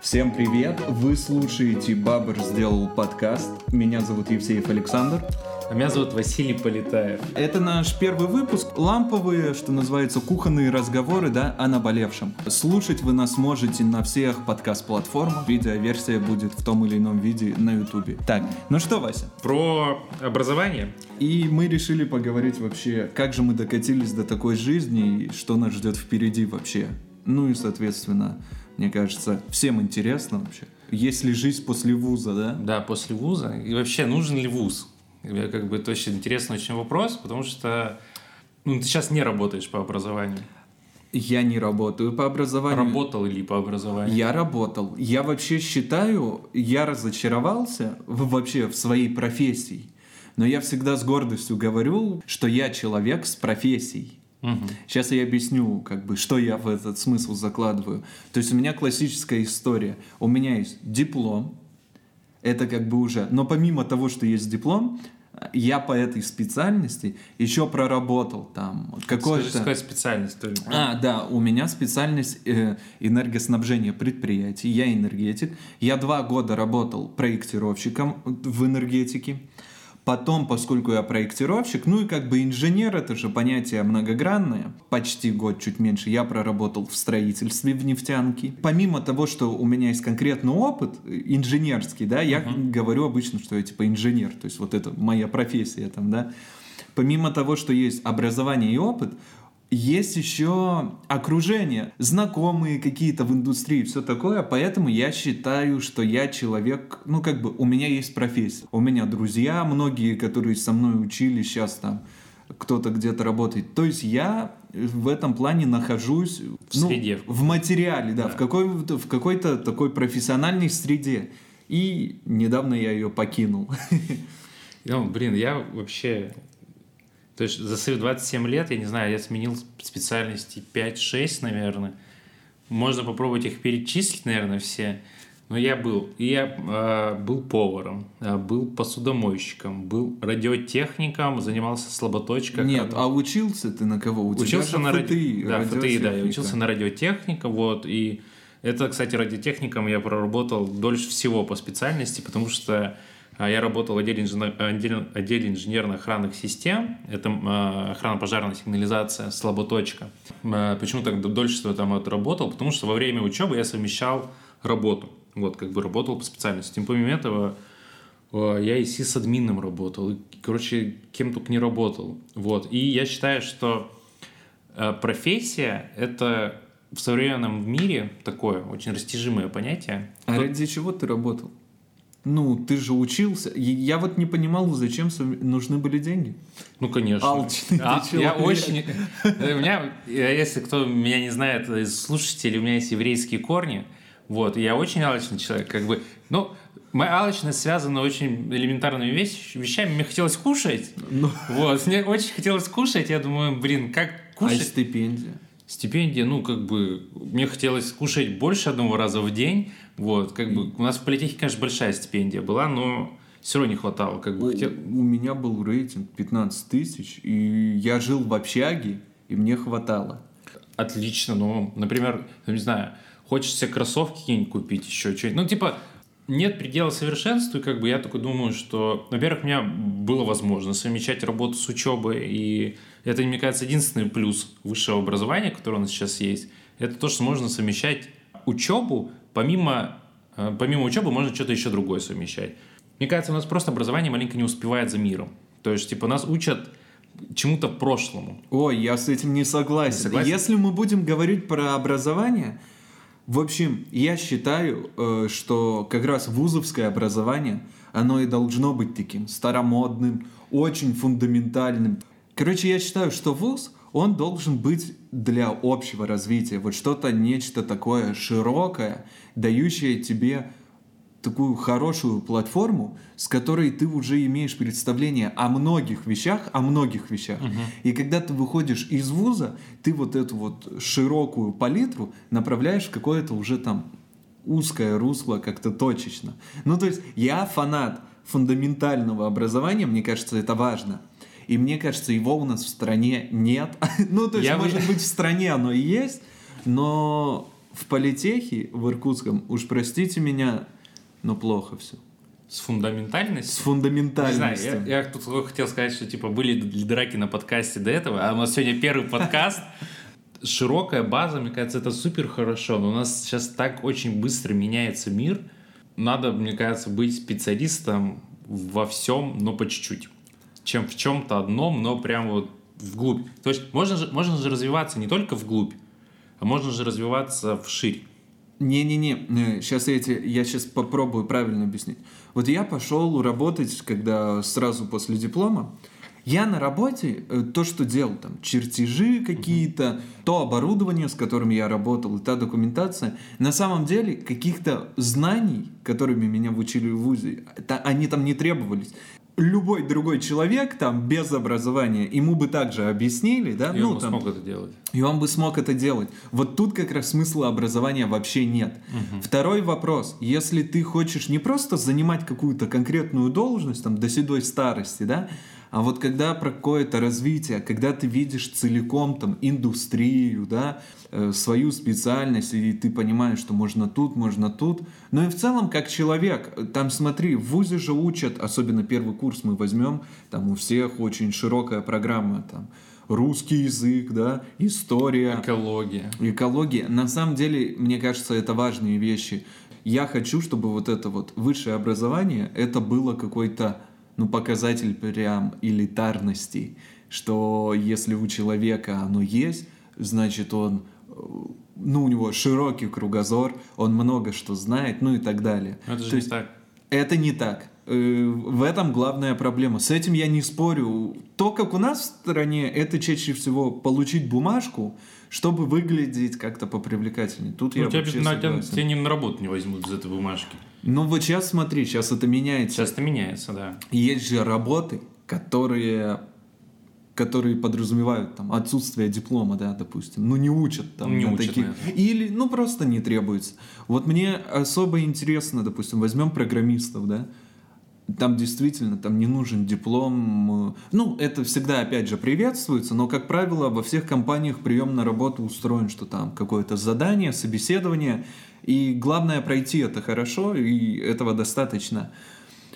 Всем привет! Вы слушаете «Бабр сделал подкаст». Меня зовут Евсеев Александр. А меня зовут Василий Полетаев. Это наш первый выпуск. Ламповые, что называется, кухонные разговоры, да, о наболевшем. Слушать вы нас можете на всех подкаст-платформах. Видеоверсия будет в том или ином виде на ютубе. Так, ну что, Вася? Про образование. И мы решили поговорить вообще, как же мы докатились до такой жизни и что нас ждет впереди вообще. Ну и, соответственно, мне кажется, всем интересно вообще. Есть ли жизнь после вуза, да? Да, после вуза. И вообще, нужен ли вуз? Как бы это очень интересный очень вопрос, потому что ну, ты сейчас не работаешь по образованию. Я не работаю по образованию. Работал ли по образованию? Я работал. Я вообще считаю, я разочаровался вообще в своей профессии. Но я всегда с гордостью говорю, что я человек с профессией. Угу. Сейчас я объясню, как бы, что я в этот смысл закладываю. То есть у меня классическая история. У меня есть диплом, это как бы уже... Но помимо того, что есть диплом, я по этой специальности еще проработал там какой-то... какая специальность? А, да, у меня специальность э, энергоснабжения предприятий, я энергетик. Я два года работал проектировщиком в энергетике. Потом, поскольку я проектировщик, ну и как бы инженер, это же понятие многогранное, почти год, чуть меньше, я проработал в строительстве в нефтянке. Помимо того, что у меня есть конкретный опыт инженерский, да, я uh-huh. говорю обычно, что я типа инженер, то есть вот это моя профессия там, да. Помимо того, что есть образование и опыт, есть еще окружение, знакомые какие-то в индустрии, все такое, поэтому я считаю, что я человек, ну как бы у меня есть профессия, у меня друзья многие, которые со мной учились, сейчас там кто-то где-то работает, то есть я в этом плане нахожусь в ну, среде, в материале, да, да. в какой в какой-то такой профессиональной среде, и недавно я ее покинул. Ну, блин, я вообще то есть за свои 27 лет, я не знаю, я сменил специальности 5-6, наверное. Можно попробовать их перечислить, наверное, все. Но я был. Я э, был поваром, э, был посудомойщиком, был радиотехником, занимался слаботочкой. Нет, а учился ты на кого? У учился на ФТИ. Да, ФТИ, да. Я учился на радиотехника, вот. И это, кстати, радиотехником я проработал дольше всего по специальности, потому что я работал в отделе, инженер... отделе инженерно-охранных систем. Это а, охрана пожарная сигнализация, слаботочка. А, почему так дольше там отработал? Потому что во время учебы я совмещал работу. Вот, как бы работал по специальности. Помимо этого, я и сисадмином работал. И, короче, кем только не работал. Вот. И я считаю, что профессия — это в современном мире такое очень растяжимое понятие. А Тут... ради чего ты работал? Ну, ты же учился. Я вот не понимал, зачем нужны были деньги. Ну, конечно. Алчный а, Я очень... У меня, если кто меня не знает из слушателей, у меня есть еврейские корни. Вот, я очень алчный человек, как бы, ну, моя алчность связана очень элементарными вещами. Мне хотелось кушать. Ну. Вот, мне очень хотелось кушать. Я думаю, блин, как кушать? А стипендия? Стипендия, ну, как бы, мне хотелось кушать больше одного раза в день, вот, как бы, у нас в политехе, конечно, большая стипендия была, но все равно не хватало, как бы, у, хотел... у меня был рейтинг 15 тысяч, и я жил в общаге, и мне хватало. Отлично, ну, например, не знаю, хочешь себе кроссовки какие-нибудь купить, еще что-нибудь, ну, типа, нет предела совершенству, и как бы я только думаю, что, во-первых, у меня было возможно совмещать работу с учебой и это, мне кажется, единственный плюс высшего образования, которое у нас сейчас есть. Это то, что можно совмещать учебу, помимо, э, помимо учебы можно что-то еще другое совмещать. Мне кажется, у нас просто образование маленько не успевает за миром. То есть, типа, нас учат чему-то прошлому. Ой, я с этим не согласен. Не согласен. Если мы будем говорить про образование, в общем, я считаю, э, что как раз вузовское образование, оно и должно быть таким старомодным, очень фундаментальным. Короче, я считаю, что вуз, он должен быть для общего развития. Вот что-то, нечто такое широкое, дающее тебе такую хорошую платформу, с которой ты уже имеешь представление о многих вещах, о многих вещах. Угу. И когда ты выходишь из вуза, ты вот эту вот широкую палитру направляешь в какое-то уже там узкое русло, как-то точечно. Ну, то есть я фанат фундаментального образования, мне кажется, это важно. И мне кажется, его у нас в стране нет. ну, то есть, Я может быть, в стране оно и есть, но в политехе в Иркутском, уж простите меня, но плохо все. С фундаментальностью? С фундаментальностью. Не знаю, я, я тут хотел сказать, что типа были драки на подкасте до этого, а у нас сегодня первый подкаст. Широкая база, мне кажется, это супер хорошо, но у нас сейчас так очень быстро меняется мир. Надо, мне кажется, быть специалистом во всем, но по чуть-чуть. Чем в чем-то одном, но прям вот вглубь. То есть можно же, можно же развиваться не только вглубь, а можно же развиваться вширь. Не-не-не, сейчас я, эти, я сейчас попробую правильно объяснить. Вот я пошел работать, когда сразу после диплома, я на работе э, то, что делал, там, чертежи какие-то, uh-huh. то оборудование, с которым я работал, и та документация, на самом деле каких-то знаний, которыми меня учили в ВУЗе, это, они там не требовались любой другой человек там без образования, ему бы также объяснили, да? И ну, он бы там, смог это делать. И он бы смог это делать. Вот тут как раз смысла образования вообще нет. Угу. Второй вопрос. Если ты хочешь не просто занимать какую-то конкретную должность там до седой старости, да, а вот когда про какое-то развитие, когда ты видишь целиком там индустрию, да, свою специальность, и ты понимаешь, что можно тут, можно тут. Но и в целом, как человек, там смотри, в ВУЗе же учат, особенно первый курс мы возьмем, там у всех очень широкая программа, там, русский язык, да, история. Экология. Экология. На самом деле, мне кажется, это важные вещи. Я хочу, чтобы вот это вот высшее образование, это было какой-то ну, показатель прям элитарности, что если у человека оно есть, значит он, э, ну, у него широкий кругозор, он много что знает, ну и так далее. Но это же То не так. Это не так. Э, в этом главная проблема. С этим я не спорю. То, как у нас в стране, это чаще всего получить бумажку, чтобы выглядеть как-то попривлекательнее. Тут ну, я тебя, вообще на, тебя, тебя не на работу не возьмут из этой бумажки. Ну вот сейчас смотри, сейчас это меняется. Сейчас это меняется, да. Есть же работы, которые которые подразумевают там отсутствие диплома, да, допустим, ну не учат там не учат таких, или ну просто не требуется. Вот мне особо интересно, допустим, возьмем программистов, да, там действительно там не нужен диплом. Ну, это всегда, опять же, приветствуется, но, как правило, во всех компаниях прием на работу устроен, что там какое-то задание, собеседование, и главное пройти это хорошо, и этого достаточно.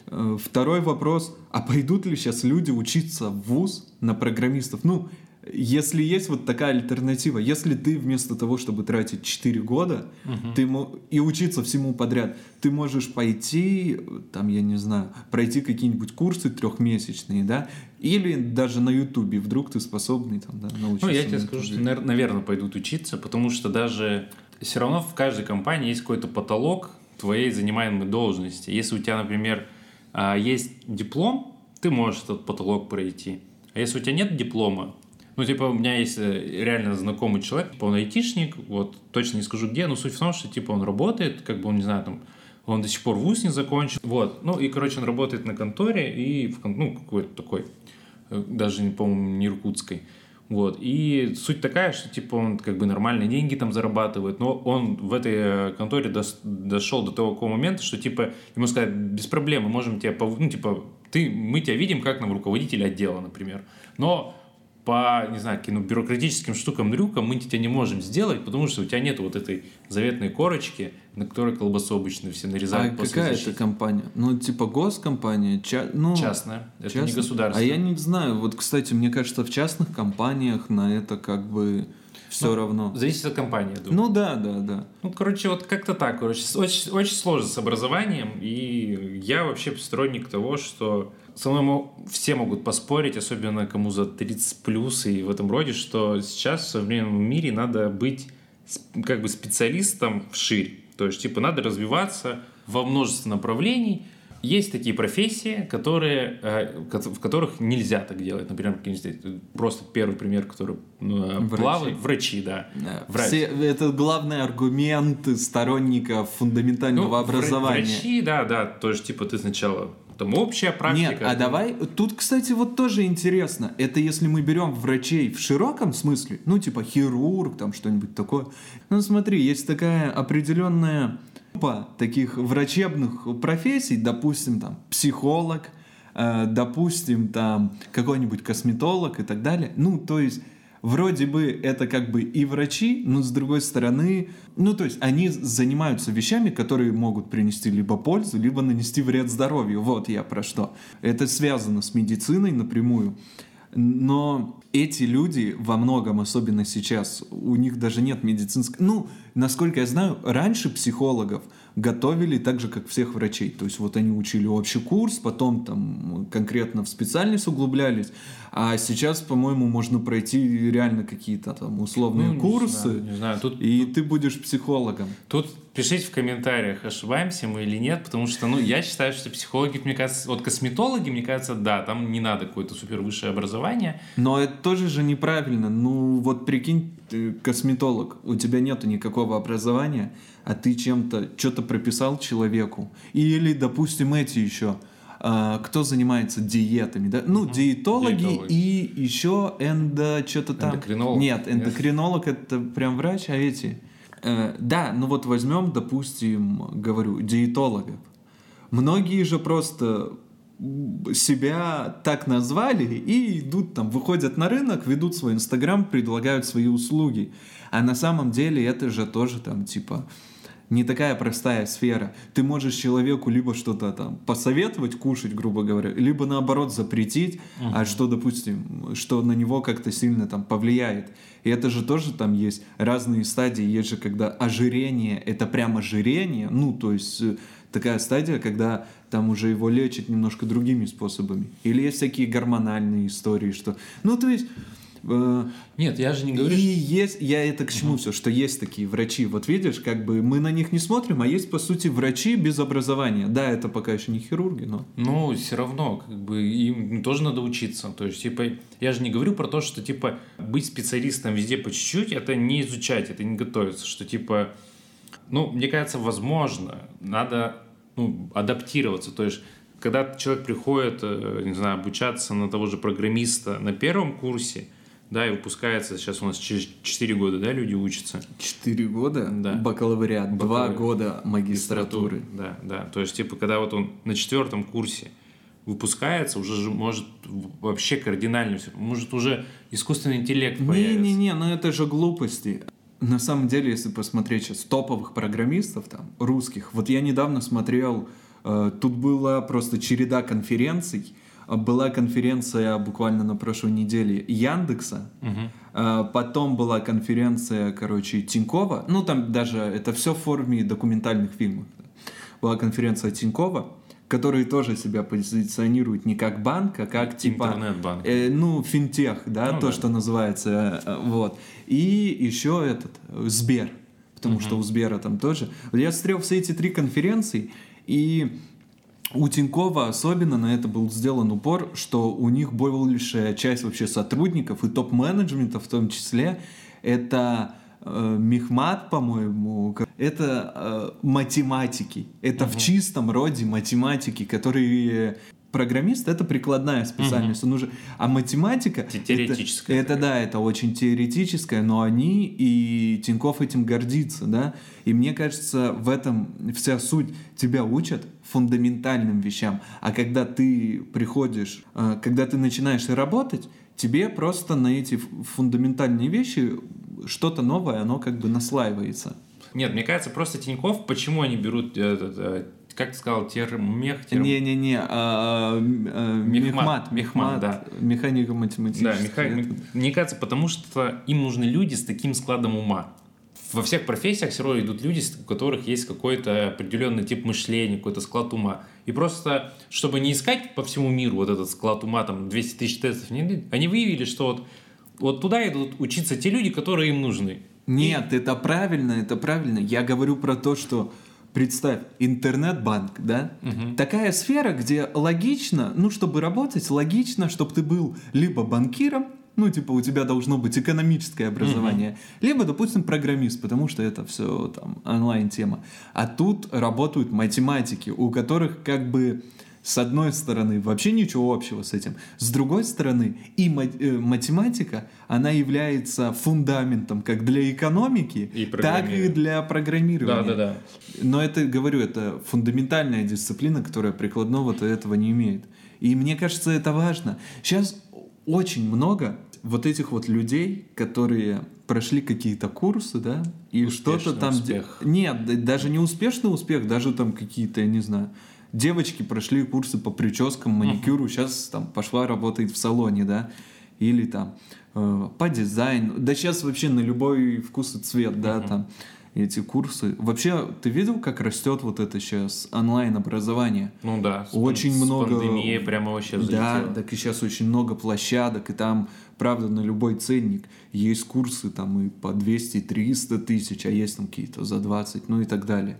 Э, второй вопрос, а пойдут ли сейчас люди учиться в ВУЗ на программистов? Ну, если есть вот такая альтернатива, если ты вместо того, чтобы тратить 4 года угу. ты, и учиться всему подряд, ты можешь пойти, там, я не знаю, пройти какие-нибудь курсы трехмесячные, да, или даже на Ютубе, вдруг ты способный там, да, научиться. Ну, я тебе скажу, что, наверное, пойдут учиться, потому что даже все равно в каждой компании есть какой-то потолок твоей занимаемой должности. Если у тебя, например, есть диплом, ты можешь этот потолок пройти. А если у тебя нет диплома, ну, типа, у меня есть э, реально знакомый человек, типа, он айтишник, вот, точно не скажу где, но суть в том, что, типа, он работает, как бы, он, не знаю, там, он до сих пор вуз не закончил, вот, ну, и, короче, он работает на конторе, и, в, ну, какой-то такой, э, даже, по-моему, не иркутской, вот. И суть такая, что типа он как бы нормальные деньги там зарабатывает, но он в этой э, конторе дос, дошел до того момента, что типа ему сказать, без проблем, мы можем тебя, ну типа, ты, мы тебя видим как нам руководитель отдела, например. Но по, не знаю, каким бюрократическим штукам, дрюкам мы тебя не можем сделать, потому что у тебя нет вот этой заветной корочки, на которой колбасу обычно все нарезают а какая защиты. это компания? Ну, типа госкомпания? Ча... Ну, Частная. Это частная? не государственная. А я не знаю. Вот, кстати, мне кажется, в частных компаниях на это как бы все ну, равно. Зависит от компании, думаю. Ну да, да, да. Ну, короче, вот как-то так. Короче, очень, очень сложно с образованием. И я вообще сторонник того, что со мной все могут поспорить, особенно кому за 30 плюс и в этом роде, что сейчас в современном мире надо быть как бы специалистом вширь. То есть, типа, надо развиваться во множестве направлений. Есть такие профессии, которые, э, в которых нельзя так делать. Например, просто первый пример, который ну, врачи. плавает. Врачи, да. да. Врач. Все, это главный аргумент сторонников фундаментального ну, образования. Врачи, да, да. То есть, типа, ты сначала там общая практика. Нет, а давай, тут, кстати, вот тоже интересно. Это если мы берем врачей в широком смысле, ну, типа хирург, там что-нибудь такое. Ну, смотри, есть такая определенная группа таких врачебных профессий, допустим, там, психолог, э, допустим, там, какой-нибудь косметолог и так далее. Ну, то есть вроде бы это как бы и врачи, но с другой стороны, ну то есть они занимаются вещами, которые могут принести либо пользу, либо нанести вред здоровью. Вот я про что. Это связано с медициной напрямую. Но эти люди во многом, особенно сейчас, у них даже нет медицинской... Ну, насколько я знаю, раньше психологов готовили так же, как всех врачей. То есть вот они учили общий курс, потом там конкретно в специальность углублялись, а сейчас, по-моему, можно пройти реально какие-то там условные ну, курсы, не знаю, не знаю. Тут, и тут, ты будешь психологом. Тут пишите в комментариях, ошибаемся мы или нет, потому что, ну, я считаю, что психологи, мне кажется, вот косметологи, мне кажется, да, там не надо какое-то супер высшее образование. Но это тоже же неправильно. Ну, вот прикинь, ты косметолог, у тебя нету никакого образования, а ты чем-то, что-то прописал человеку. Или, допустим, эти еще, а, кто занимается диетами, да? Ну, диетологи, диетологи. и еще эндо, что-то там. Эндокринолог. Нет, эндокринолог Нет. это прям врач, а эти... Э, да, ну вот возьмем, допустим, говорю, диетологов. Многие же просто себя так назвали и идут там, выходят на рынок, ведут свой инстаграм, предлагают свои услуги. А на самом деле это же тоже там типа не такая простая сфера. Ты можешь человеку либо что-то там посоветовать кушать, грубо говоря, либо наоборот запретить, uh-huh. а что, допустим, что на него как-то сильно там повлияет. И это же тоже там есть разные стадии. Есть же, когда ожирение, это прямо ожирение, ну, то есть э, такая стадия, когда там уже его лечат немножко другими способами. Или есть всякие гормональные истории, что... Ну, то есть... Э, Нет, я же не говорю. И есть, я это к чему угу. все, что есть такие врачи. Вот видишь, как бы мы на них не смотрим, а есть по сути врачи без образования. Да, это пока еще не хирурги, но. Ну, все равно, как бы им тоже надо учиться. То есть, типа, я же не говорю про то, что типа быть специалистом везде по чуть-чуть, это не изучать, это не готовиться, что типа. Ну, мне кажется, возможно, надо ну, адаптироваться. То есть, когда человек приходит, э, не знаю, обучаться на того же программиста на первом курсе, да, и выпускается, сейчас у нас через 4 года, да, люди учатся. 4 года? Да. Бакалавриат, Бакалавриат. 2 года магистратуры. Да, да. То есть, типа, когда вот он на четвертом курсе выпускается, уже может вообще кардинально все, может уже искусственный интеллект появится. Не-не-не, но это же глупости. На самом деле, если посмотреть сейчас топовых программистов там, русских, вот я недавно смотрел, э, тут была просто череда конференций, была конференция буквально на прошлой неделе Яндекса, угу. э, потом была конференция, короче, Тинькова, ну там даже это все в форме документальных фильмов. Была конференция Тинькова, которые тоже себя позиционируют не как банк, а как типа... Интернет-банк. Э, ну, финтех, да, ну, то, да. что называется, э, вот. И еще этот, Сбер, потому угу. что у Сбера там тоже. Я смотрел все эти три конференции, и у Тинькова особенно на это был сделан упор, что у них большая часть вообще сотрудников и топ-менеджмента в том числе, это э, Мехмат, по-моему, это э, математики. Это угу. в чистом роде математики, которые программист это прикладная специальность, угу. он уже, а математика теоретическая. Это, это да, это очень теоретическая, но они и Тиньков этим гордится, да. И мне кажется, в этом вся суть. Тебя учат фундаментальным вещам, а когда ты приходишь, э, когда ты начинаешь работать, тебе просто на эти фундаментальные вещи что-то новое, оно как бы наслаивается. Нет, мне кажется, просто Тиньков, почему они берут э, как ты сказал, термех? Терм... Не-не-не, а, а, мехмат, мехмат, да. Механика математическая. Да, меха... мне кажется, потому что им нужны люди с таким складом ума. Во всех профессиях все равно идут люди, у которых есть какой-то определенный тип мышления, какой-то склад ума. И просто, чтобы не искать по всему миру вот этот склад ума, там 200 тысяч тестов, они выявили, что вот, вот туда идут учиться те люди, которые им нужны. Нет, и... это правильно, это правильно. Я говорю про то, что Представь, интернет-банк, да? Угу. Такая сфера, где логично, ну, чтобы работать, логично, чтобы ты был либо банкиром, ну, типа, у тебя должно быть экономическое образование, угу. либо, допустим, программист, потому что это все там онлайн-тема. А тут работают математики, у которых как бы с одной стороны, вообще ничего общего с этим. С другой стороны, и э, математика, она является фундаментом как для экономики, и так и для программирования. Да, да, да. Но это, говорю, это фундаментальная дисциплина, которая прикладного-то этого не имеет. И мне кажется, это важно. Сейчас очень много вот этих вот людей, которые прошли какие-то курсы, да, и что-то там... Успех. Нет, даже не успешный успех, даже там какие-то, я не знаю, девочки прошли курсы по прическам, маникюру, uh-huh. сейчас там пошла работает в салоне, да, или там э, по дизайну, да сейчас вообще на любой вкус и цвет, да, uh-huh. там эти курсы. Вообще, ты видел, как растет вот это сейчас онлайн-образование? Ну да. Очень с много... Пандемия прямо вообще взлетела. Да, так и сейчас очень много площадок, и там, правда, на любой ценник есть курсы там и по 200-300 тысяч, а есть там какие-то за 20, ну и так далее.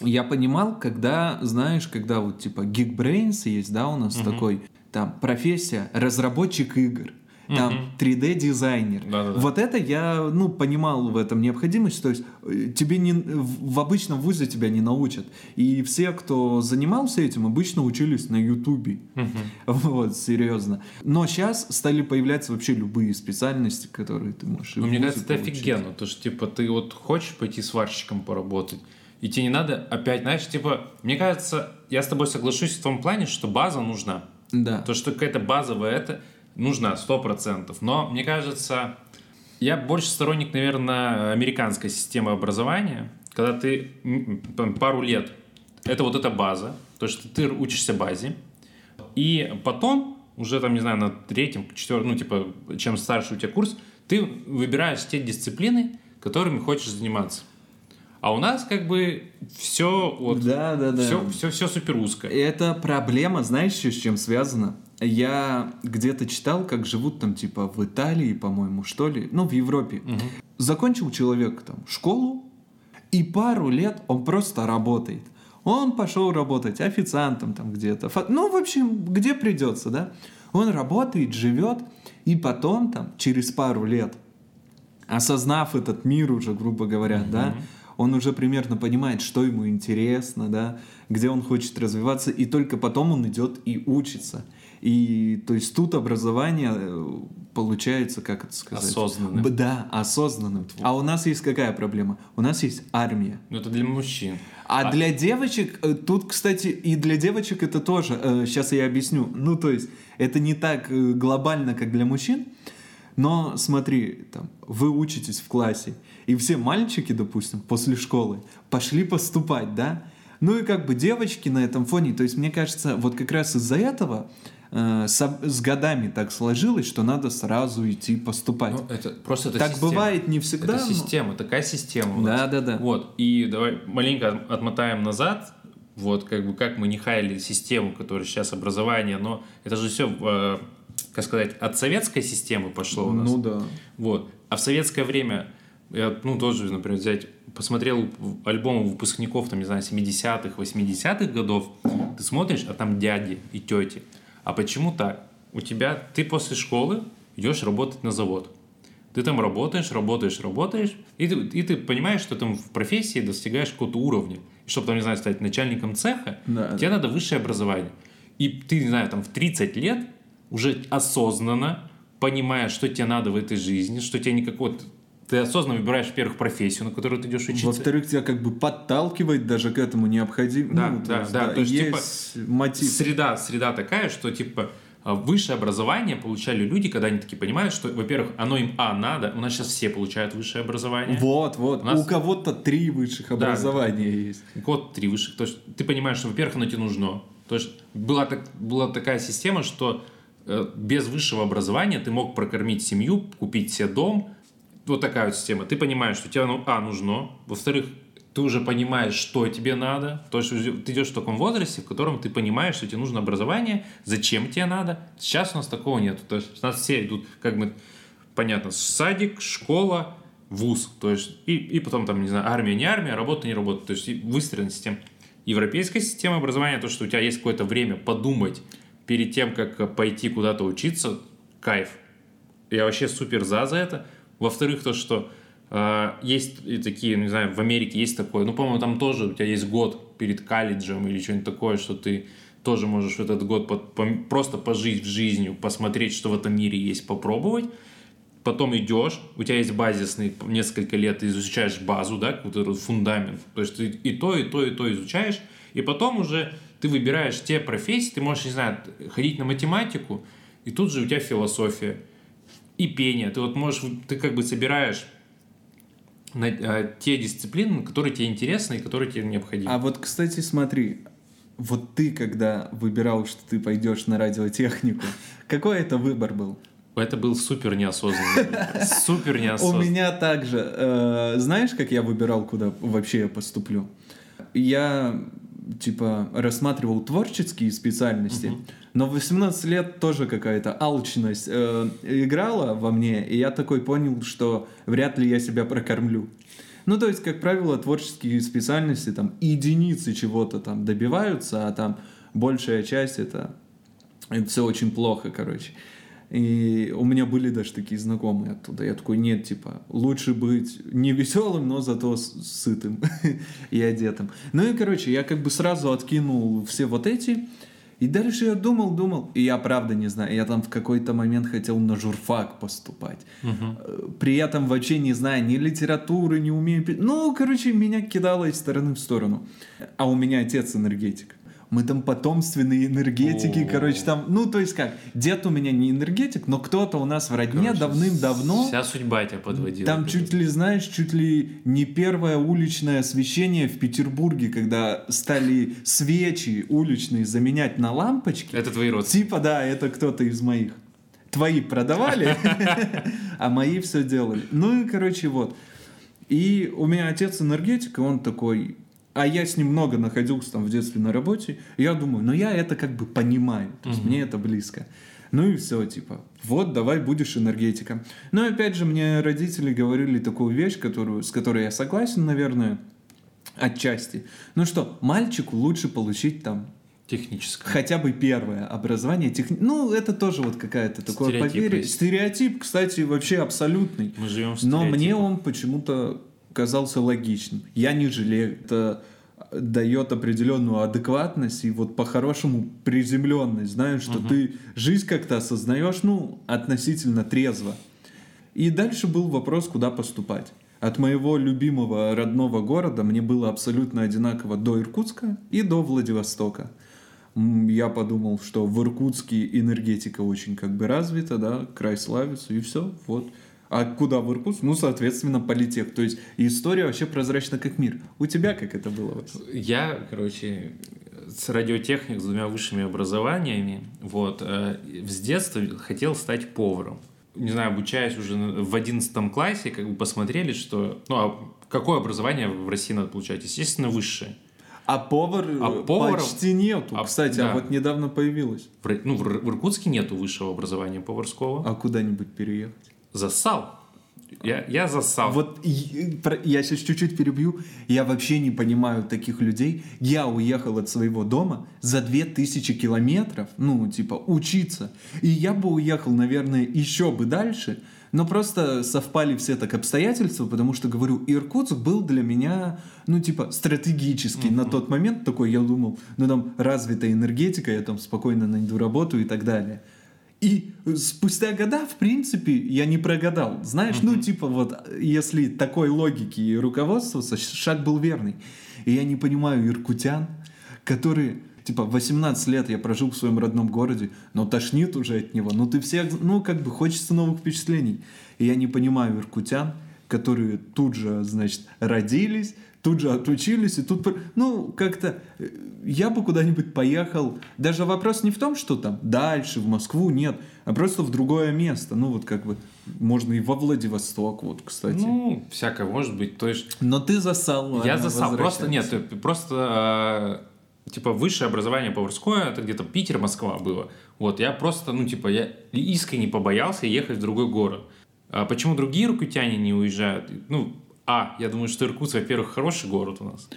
Я понимал, когда, знаешь, когда вот типа Geekbrains есть, да, у нас угу. такой, там, профессия разработчик игр там угу. 3D-дизайнер. Да-да-да. Вот это я, ну, понимал в этом необходимость, то есть э, тебе не, в обычном вузе тебя не научат. И все, кто занимался этим, обычно учились на Ютубе. Угу. Вот, серьезно. Но сейчас стали появляться вообще любые специальности, которые ты можешь ну, Мне кажется, это офигенно, то что, типа, ты вот хочешь пойти сварщиком поработать, и тебе не надо опять, знаешь, типа, мне кажется, я с тобой соглашусь в том плане, что база нужна. Да. То, что какая-то базовая это, нужна, сто процентов. Но мне кажется, я больше сторонник, наверное, американской системы образования, когда ты пару лет, это вот эта база, то, что ты учишься базе, и потом, уже там, не знаю, на третьем, четвертом, ну, типа, чем старше у тебя курс, ты выбираешь те дисциплины, которыми хочешь заниматься. А у нас как бы все вот да, да, да. все, все, все супер узкое. Это проблема, знаешь, с чем связана? я где-то читал, как живут там, типа, в Италии, по-моему, что ли, ну, в Европе. Угу. Закончил человек там школу, и пару лет он просто работает. Он пошел работать официантом там где-то. Ну, в общем, где придется, да? Он работает, живет, и потом там, через пару лет, осознав этот мир уже, грубо говоря, угу. да, он уже примерно понимает, что ему интересно, да, где он хочет развиваться, и только потом он идет и учится. И то есть тут образование э, получается, как это сказать? Осознанным. Да, осознанным. А у нас есть какая проблема? У нас есть армия. Ну это для мужчин. А, а для девочек, э, тут, кстати, и для девочек это тоже, сейчас э, я объясню. Ну то есть это не так глобально, как для мужчин, но смотри, там, вы учитесь в классе, и все мальчики, допустим, после школы пошли поступать, да? Ну и как бы девочки на этом фоне, то есть мне кажется, вот как раз из-за этого э, с, с годами так сложилось, что надо сразу идти поступать. Ну, это просто это так система. бывает не всегда. Это но... система, такая система. Да, да, да. Вот и давай маленько отмотаем назад. Вот как бы как мы не хайли систему, которая сейчас образование, но это же все, э, как сказать, от советской системы пошло у нас. Ну да. Вот. А в советское время я, ну, тоже, например, взять, посмотрел альбомы выпускников, там, не знаю, 70-х, 80-х годов, ты смотришь, а там дяди и тети. А почему так? У тебя, ты после школы идешь работать на завод. Ты там работаешь, работаешь, работаешь, и ты, и ты понимаешь, что там в профессии достигаешь какого-то уровня. И чтобы там, не знаю, стать начальником цеха, да, тебе да. надо высшее образование. И ты, не знаю, там в 30 лет уже осознанно понимаешь, что тебе надо в этой жизни, что тебе никакого ты осознанно выбираешь, во-первых, профессию, на которую ты идешь учиться. Во-вторых, тебя как бы подталкивает даже к этому необходимо. Да, ну, да, то есть, да, да. То есть, типа, мотив. Среда, среда такая, что, типа, а, высшее образование получали люди, когда они такие понимают, что, во-первых, оно им, а, надо, у нас сейчас все получают высшее образование. Вот, вот, у, нас... у кого-то три высших образования да, есть. У кого-то три высших, то есть ты понимаешь, что, во-первых, оно тебе нужно. То есть была, так, была такая система, что э, без высшего образования ты мог прокормить семью, купить себе дом, вот такая вот система. Ты понимаешь, что тебе, ну, а, нужно. Во-вторых, ты уже понимаешь, что тебе надо. То есть ты идешь в таком возрасте, в котором ты понимаешь, что тебе нужно образование, зачем тебе надо. Сейчас у нас такого нет. То есть у нас все идут, как бы, понятно, садик, школа, вуз. То есть и, и потом там, не знаю, армия, не армия, работа, не работа. То есть выстроена система. Европейская система образования, то, что у тебя есть какое-то время подумать перед тем, как пойти куда-то учиться, кайф. Я вообще супер за за это. Во-вторых, то, что э, есть такие, не знаю, в Америке есть такое, ну, по-моему, там тоже у тебя есть год перед колледжем или что-нибудь такое, что ты тоже можешь в этот год под, по, просто пожить в жизнью, посмотреть, что в этом мире есть, попробовать. Потом идешь, у тебя есть базисный, несколько лет ты изучаешь базу, да, какой-то фундамент. То есть ты и то, и то, и то изучаешь. И потом уже ты выбираешь те профессии, ты можешь, не знаю, ходить на математику, и тут же у тебя философия и пение. Ты вот можешь, ты как бы собираешь на, а, те дисциплины, которые тебе интересны и которые тебе необходимы. А вот, кстати, смотри, вот ты, когда выбирал, что ты пойдешь на радиотехнику, какой это выбор был? Это был супер неосознанный. Супер неосознанный. У меня также. Э, знаешь, как я выбирал, куда вообще я поступлю? Я типа рассматривал творческие специальности, но в 18 лет тоже какая-то алчность э, играла во мне, и я такой понял, что вряд ли я себя прокормлю. Ну, то есть, как правило, творческие специальности там единицы чего-то там добиваются, а там большая часть это, это все очень плохо, короче. И у меня были даже такие знакомые оттуда. Я такой, нет, типа, лучше быть не веселым, но зато сытым и одетым. Ну и, короче, я как бы сразу откинул все вот эти. И дальше я думал, думал, и я правда не знаю, я там в какой-то момент хотел на журфак поступать. Угу. При этом вообще не знаю ни литературы, не умею... Ну, короче, меня кидало из стороны в сторону. А у меня отец энергетик мы там потомственные энергетики, короче, там, ну, то есть как, дед у меня не энергетик, но кто-то у нас в родне давным-давно... Вся судьба тебя подводила. Там чуть ли, знаешь, чуть ли не первое уличное освещение в Петербурге, когда стали свечи уличные заменять на лампочки. Это твои родственники? Типа, да, это кто-то из моих. Твои продавали, а мои все делали. Ну и, короче, вот. И у меня отец энергетик, и он такой, а я с ним много находился там в детстве на работе, я думаю, ну я это как бы понимаю, то есть угу. мне это близко. Ну и все, типа, вот, давай будешь энергетиком. Но опять же, мне родители говорили такую вещь, которую, с которой я согласен, наверное, отчасти. Ну что, мальчику лучше получить там Техническое. Хотя бы первое образование. Техни... Ну, это тоже вот какая-то такое поверье. Стереотип, кстати, вообще абсолютный. Мы живем в Но мне он почему-то казался логичным. Я не жалею. Это дает определенную адекватность и вот по-хорошему приземленность. Знаешь, что угу. ты жизнь как-то осознаешь, ну, относительно трезво. И дальше был вопрос, куда поступать. От моего любимого родного города мне было абсолютно одинаково до Иркутска и до Владивостока. Я подумал, что в Иркутске энергетика очень как бы развита, да, край славится, и все, вот. А куда в Иркутск? Ну, соответственно, политех. То есть история вообще прозрачна как мир. У тебя как это было? Я, короче, с радиотехник с двумя высшими образованиями, вот, э, с детства хотел стать поваром. Не знаю, обучаясь уже в одиннадцатом классе, как бы посмотрели, что, ну, а какое образование в России надо получать? Естественно, высшее. А повар, а повар почти нету. А, Кстати, а да. а вот недавно появилось. В, ну, в, в Иркутске нету высшего образования поварского. А куда-нибудь переехать? Засал. Я, я засал. Вот я сейчас чуть-чуть перебью. Я вообще не понимаю таких людей. Я уехал от своего дома за 2000 километров, ну, типа, учиться. И я бы уехал, наверное, еще бы дальше, но просто совпали все так обстоятельства, потому что, говорю, Иркутск был для меня, ну, типа, стратегический. Mm-hmm. На тот момент такой, я думал, ну, там развитая энергетика, я там спокойно найду работу и так далее. И спустя года, в принципе, я не прогадал. Знаешь, ну, типа, вот, если такой логики и руководствоваться, шаг был верный. И я не понимаю иркутян, которые, типа, 18 лет я прожил в своем родном городе, но тошнит уже от него. Ну, ты все, ну, как бы, хочется новых впечатлений. И я не понимаю иркутян, которые тут же, значит, родились, тут же отучились, и тут, ну, как-то э, я бы куда-нибудь поехал. Даже вопрос не в том, что там дальше, в Москву, нет, а просто в другое место. Ну, вот как бы, можно и во Владивосток, вот, кстати. Ну, всякое может быть, то есть... Но ты засал. Я засал, просто нет, просто... Э, типа высшее образование поварское, это где-то Питер, Москва было. Вот, я просто, ну, типа, я искренне побоялся ехать в другой город. А почему другие иркутяне не уезжают? Ну, а, я думаю, что Иркутск, во-первых, хороший город у нас.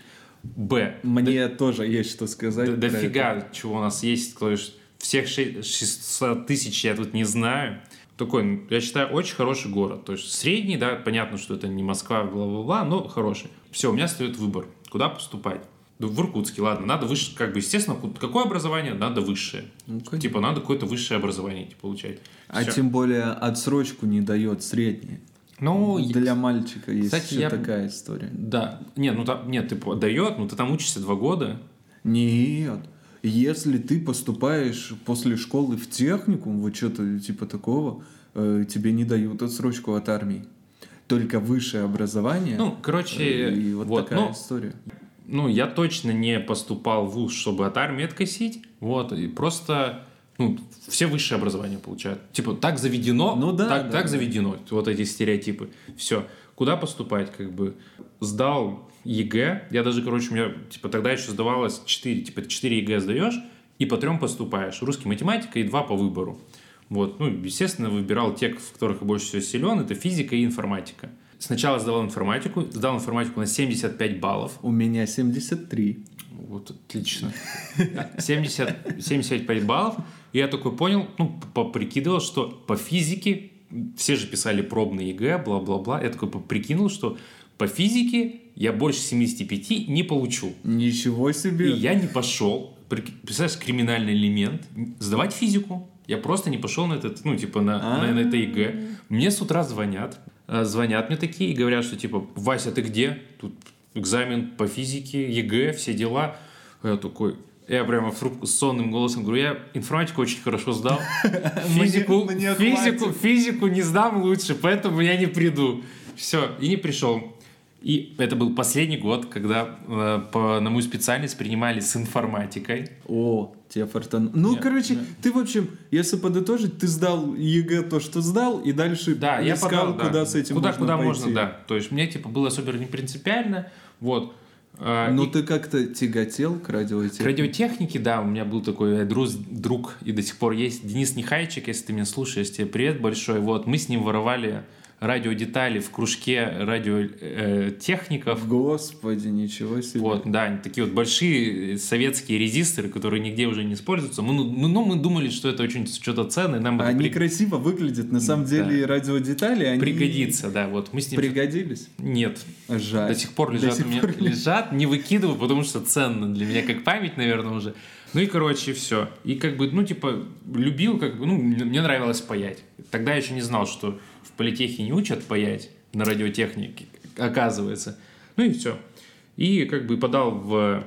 Б. Мне да, тоже есть что сказать. Да, дофига, это. чего у нас есть. То есть всех 600 тысяч я тут не знаю. Такой, я считаю, очень хороший город. То есть средний, да, понятно, что это не Москва, бла-бла-бла, но хороший. Все, у меня стоит выбор, куда поступать. В Иркутске, ладно, надо выше, как бы, естественно, какое образование? Надо высшее. Ну, типа, надо какое-то высшее образование типа, получать. А Все. тем более отсрочку не дает среднее. Ну, для мальчика есть кстати, я... такая история. Да. Нет, ну там, нет, ты дает, ну ты там учишься два года. Нет. Если ты поступаешь после школы в техникум, вот что-то типа такого, э, тебе не дают отсрочку от армии. Только высшее образование. Ну, короче, э, и вот, вот такая ну, история. Ну, я точно не поступал в ВУЗ, чтобы от армии откосить. Вот, и просто ну, все высшее образование получают. Типа, так заведено, ну, да, так, да, так да. заведено, вот эти стереотипы. Все. Куда поступать, как бы? Сдал ЕГЭ, я даже, короче, у меня, типа, тогда еще сдавалось 4, типа, 4 ЕГЭ сдаешь, и по трем поступаешь. Русский математика и два по выбору. Вот, ну, естественно, выбирал те, в которых я больше всего силен, это физика и информатика. Сначала сдавал информатику, сдал информатику на 75 баллов. У меня 73. Вот, отлично. 70, 75 баллов. И я такой понял, ну, поприкидывал, что по физике, все же писали пробные ЕГЭ, бла-бла-бла. Я такой прикинул, что по физике я больше 75 не получу. Ничего себе. И я не пошел. Представляешь, криминальный элемент. Сдавать физику. Я просто не пошел на этот, ну, типа, на, на, на это ЕГЭ. Мне с утра звонят. Э, звонят мне такие и говорят, что, типа, Вася, ты где? Тут экзамен по физике, ЕГЭ, все дела. Я такой, я прямо в трубку с сонным голосом говорю, я информатику очень хорошо сдал. Физику, физику, физику не сдам лучше, поэтому я не приду. Все, и не пришел. И это был последний год, когда э, по, на мою специальность принимали с информатикой. О, тебе фартануло. Ну, нет, короче, нет. ты, в общем, если подытожить, ты сдал ЕГЭ то, что сдал, и дальше да, я подал, куда да. с этим куда, можно Куда пойти. можно, да. То есть мне, типа, было супер не принципиально. Вот. А, ну, и... ты как-то тяготел к радиотехнике? К радиотехнике, да. У меня был такой друг, друг и до сих пор есть Денис Нехайчик, если ты меня слушаешь, тебе привет большой. Вот, мы с ним воровали радиодетали в кружке радиотехников. Господи, ничего себе. Вот, да, такие вот большие советские резисторы, которые нигде уже не используются. Мы, ну, мы, ну, мы думали, что это очень что-то ценное. Нам они при... красиво выглядят. На самом деле да. радиодетали, они... Пригодится, да. Вот мы с ним... Пригодились? Нет. Жаль. До сих пор лежат сих у меня. Пор... Лежат, не выкидываю, потому что ценно для меня, как память, наверное, уже. Ну и, короче, все. И как бы, ну, типа, любил, как бы, ну, мне нравилось паять. Тогда я еще не знал, что в политехе не учат паять на радиотехнике, оказывается. Ну и все. И как бы подал в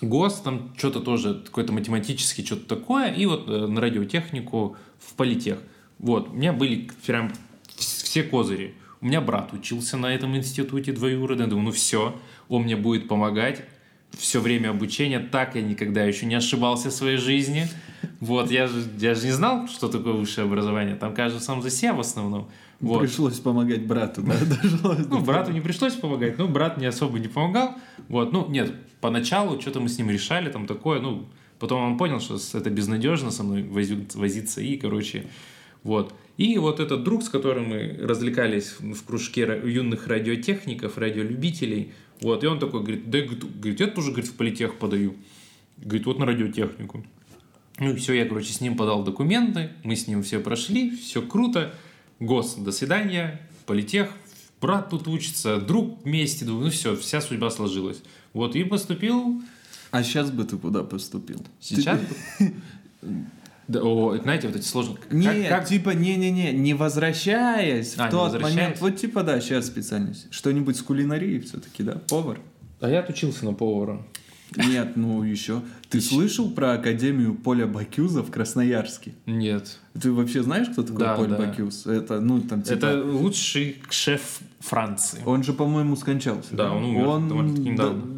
ГОС, там что-то тоже, какое-то математически что-то такое, и вот э, на радиотехнику в политех. Вот, у меня были прям все козыри. У меня брат учился на этом институте двоюродный, думаю, ну все, он мне будет помогать все время обучения, так я никогда еще не ошибался в своей жизни. Вот, я же, я же не знал, что такое высшее образование. Там каждый сам за себя в основном. Вот. Пришлось помогать брату, да? Ну, брату не пришлось помогать, но брат мне особо не помогал. Вот, ну, нет, поначалу что-то мы с ним решали, там такое, ну, потом он понял, что это безнадежно со мной возиться, и, короче, вот. И вот этот друг, с которым мы развлекались в кружке юных радиотехников, радиолюбителей, вот, и он такой говорит, да, говорит, я тоже, говорит, в политех подаю. Говорит, вот на радиотехнику. Ну и все, я, короче, с ним подал документы, мы с ним все прошли, все круто. ГОС, до свидания, политех, брат тут учится, друг вместе, ну все, вся судьба сложилась. Вот, и поступил... А сейчас бы ты куда поступил? Сейчас? Да, о, знаете, вот эти сложные... Не, как, типа, не-не-не, не возвращаясь а, в тот возвращаясь. момент. Вот типа, да, сейчас специальность. Что-нибудь с кулинарией все-таки, да? Повар. А я отучился на повара. Нет, ну еще. Ты слышал про Академию Поля Бакюза в Красноярске? Нет. Ты вообще знаешь, кто такой да, Поль да. Бакюз? Это, ну, там, типа... Это лучший шеф Франции. Он же, по-моему, скончался. Да, он умер он... недавно. Да?